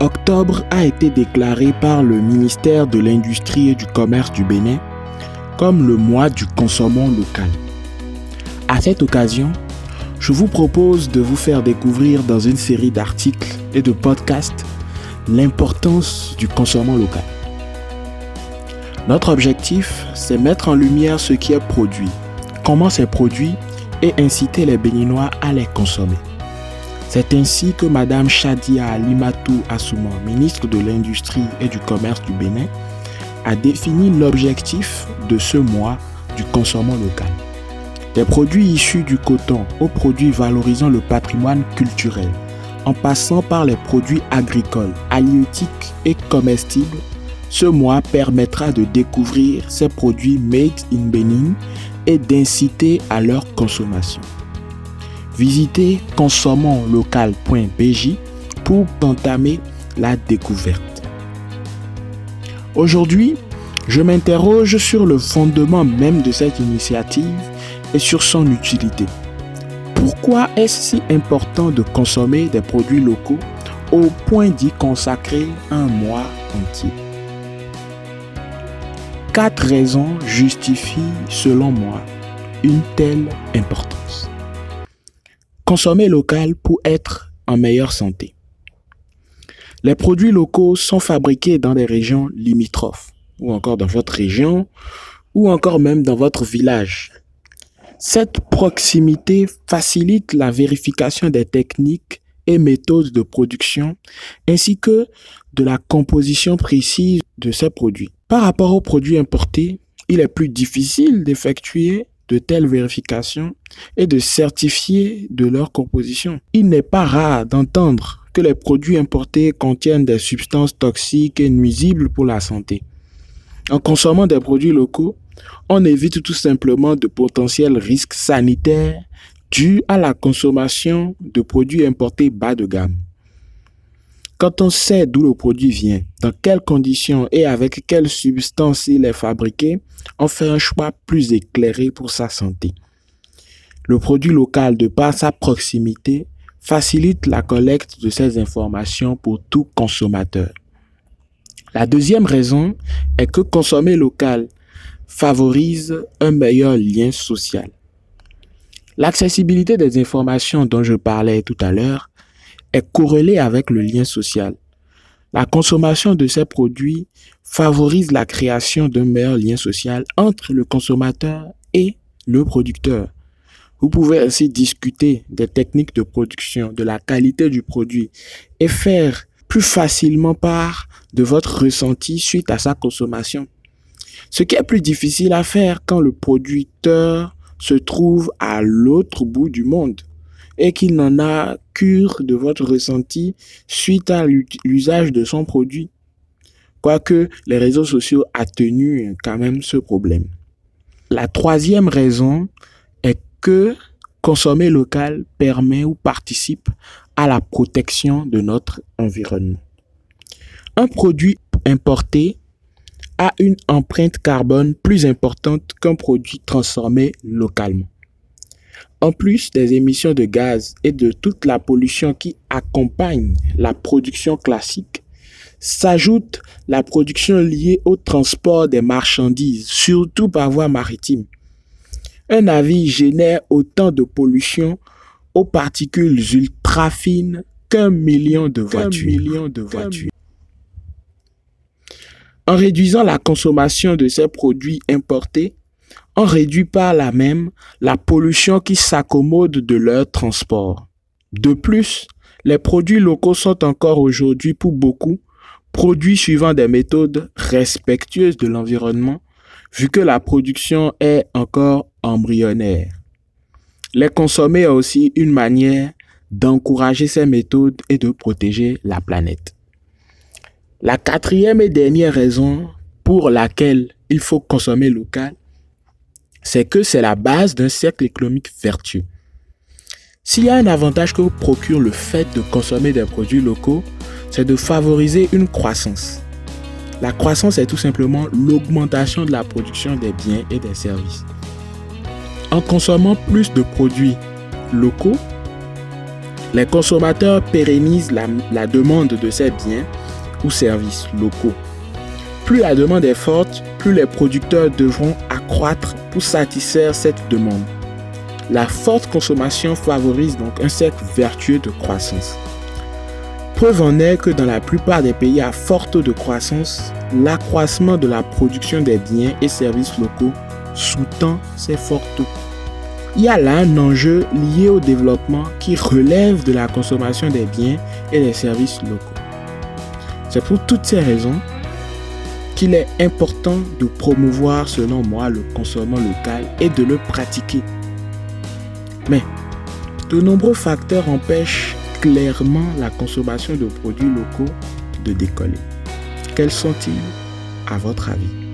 octobre a été déclaré par le ministère de l'Industrie et du Commerce du Bénin comme le mois du consommant local. À cette occasion, je vous propose de vous faire découvrir dans une série d'articles et de podcasts l'importance du consommant local. Notre objectif, c'est mettre en lumière ce qui est produit, comment c'est produit et inciter les Béninois à les consommer. C'est ainsi que Mme Shadia Alimatou Assouma, ministre de l'Industrie et du Commerce du Bénin, a défini l'objectif de ce mois du consommant local. Des produits issus du coton aux produits valorisant le patrimoine culturel, en passant par les produits agricoles, halieutiques et comestibles, ce mois permettra de découvrir ces produits made in Benin et d'inciter à leur consommation. Visitez consommonlocal.bj pour entamer la découverte. Aujourd'hui, je m'interroge sur le fondement même de cette initiative et sur son utilité. Pourquoi est-ce si important de consommer des produits locaux au point d'y consacrer un mois entier? Quatre raisons justifient, selon moi, une telle importance. Consommer local pour être en meilleure santé. Les produits locaux sont fabriqués dans des régions limitrophes, ou encore dans votre région, ou encore même dans votre village. Cette proximité facilite la vérification des techniques et méthodes de production, ainsi que de la composition précise de ces produits. Par rapport aux produits importés, il est plus difficile d'effectuer de telles vérifications et de certifier de leur composition. Il n'est pas rare d'entendre que les produits importés contiennent des substances toxiques et nuisibles pour la santé. En consommant des produits locaux, on évite tout simplement de potentiels risques sanitaires dus à la consommation de produits importés bas de gamme. Quand on sait d'où le produit vient, dans quelles conditions et avec quelles substances il est fabriqué, on fait un choix plus éclairé pour sa santé. Le produit local, de par sa proximité, facilite la collecte de ces informations pour tout consommateur. La deuxième raison est que consommer local favorise un meilleur lien social. L'accessibilité des informations dont je parlais tout à l'heure est corrélée avec le lien social. La consommation de ces produits favorise la création d'un meilleur lien social entre le consommateur et le producteur. Vous pouvez ainsi discuter des techniques de production, de la qualité du produit et faire plus facilement part de votre ressenti suite à sa consommation. Ce qui est plus difficile à faire quand le producteur se trouve à l'autre bout du monde et qu'il n'en a cure de votre ressenti suite à l'usage de son produit. Quoique les réseaux sociaux atténuent quand même ce problème. La troisième raison que consommer local permet ou participe à la protection de notre environnement. Un produit importé a une empreinte carbone plus importante qu'un produit transformé localement. En plus des émissions de gaz et de toute la pollution qui accompagne la production classique, s'ajoute la production liée au transport des marchandises, surtout par voie maritime. Un navire génère autant de pollution aux particules ultra fines qu'un million de voitures. de voitures. En réduisant la consommation de ces produits importés, on réduit par là même la pollution qui s'accommode de leur transport. De plus, les produits locaux sont encore aujourd'hui pour beaucoup produits suivant des méthodes respectueuses de l'environnement, vu que la production est encore embryonnaire. Les consommer est aussi une manière d'encourager ces méthodes et de protéger la planète. La quatrième et dernière raison pour laquelle il faut consommer local, c'est que c'est la base d'un cercle économique vertueux. S'il y a un avantage que vous procure le fait de consommer des produits locaux, c'est de favoriser une croissance. La croissance est tout simplement l'augmentation de la production des biens et des services. En consommant plus de produits locaux, Les consommateurs pérennisent la, demande de ces biens ou services locaux. Plus la demande est forte, plus les producteurs devront accroître pour satisfaire cette demande. La forte consommation favorise donc un cercle vertueux de croissance. Preuve en est que dans la plupart des pays à fort taux de croissance, l'accroissement de la production des biens et services locaux sous-tend ces taux. Il y a là un enjeu lié au développement qui relève de la consommation des biens et des services locaux. C'est pour toutes ces raisons qu'il est important de promouvoir, selon moi, le consommation local et de le pratiquer. Mais de nombreux facteurs empêchent clairement la consommation de produits locaux de décoller. Quels sont-ils? À votre avis?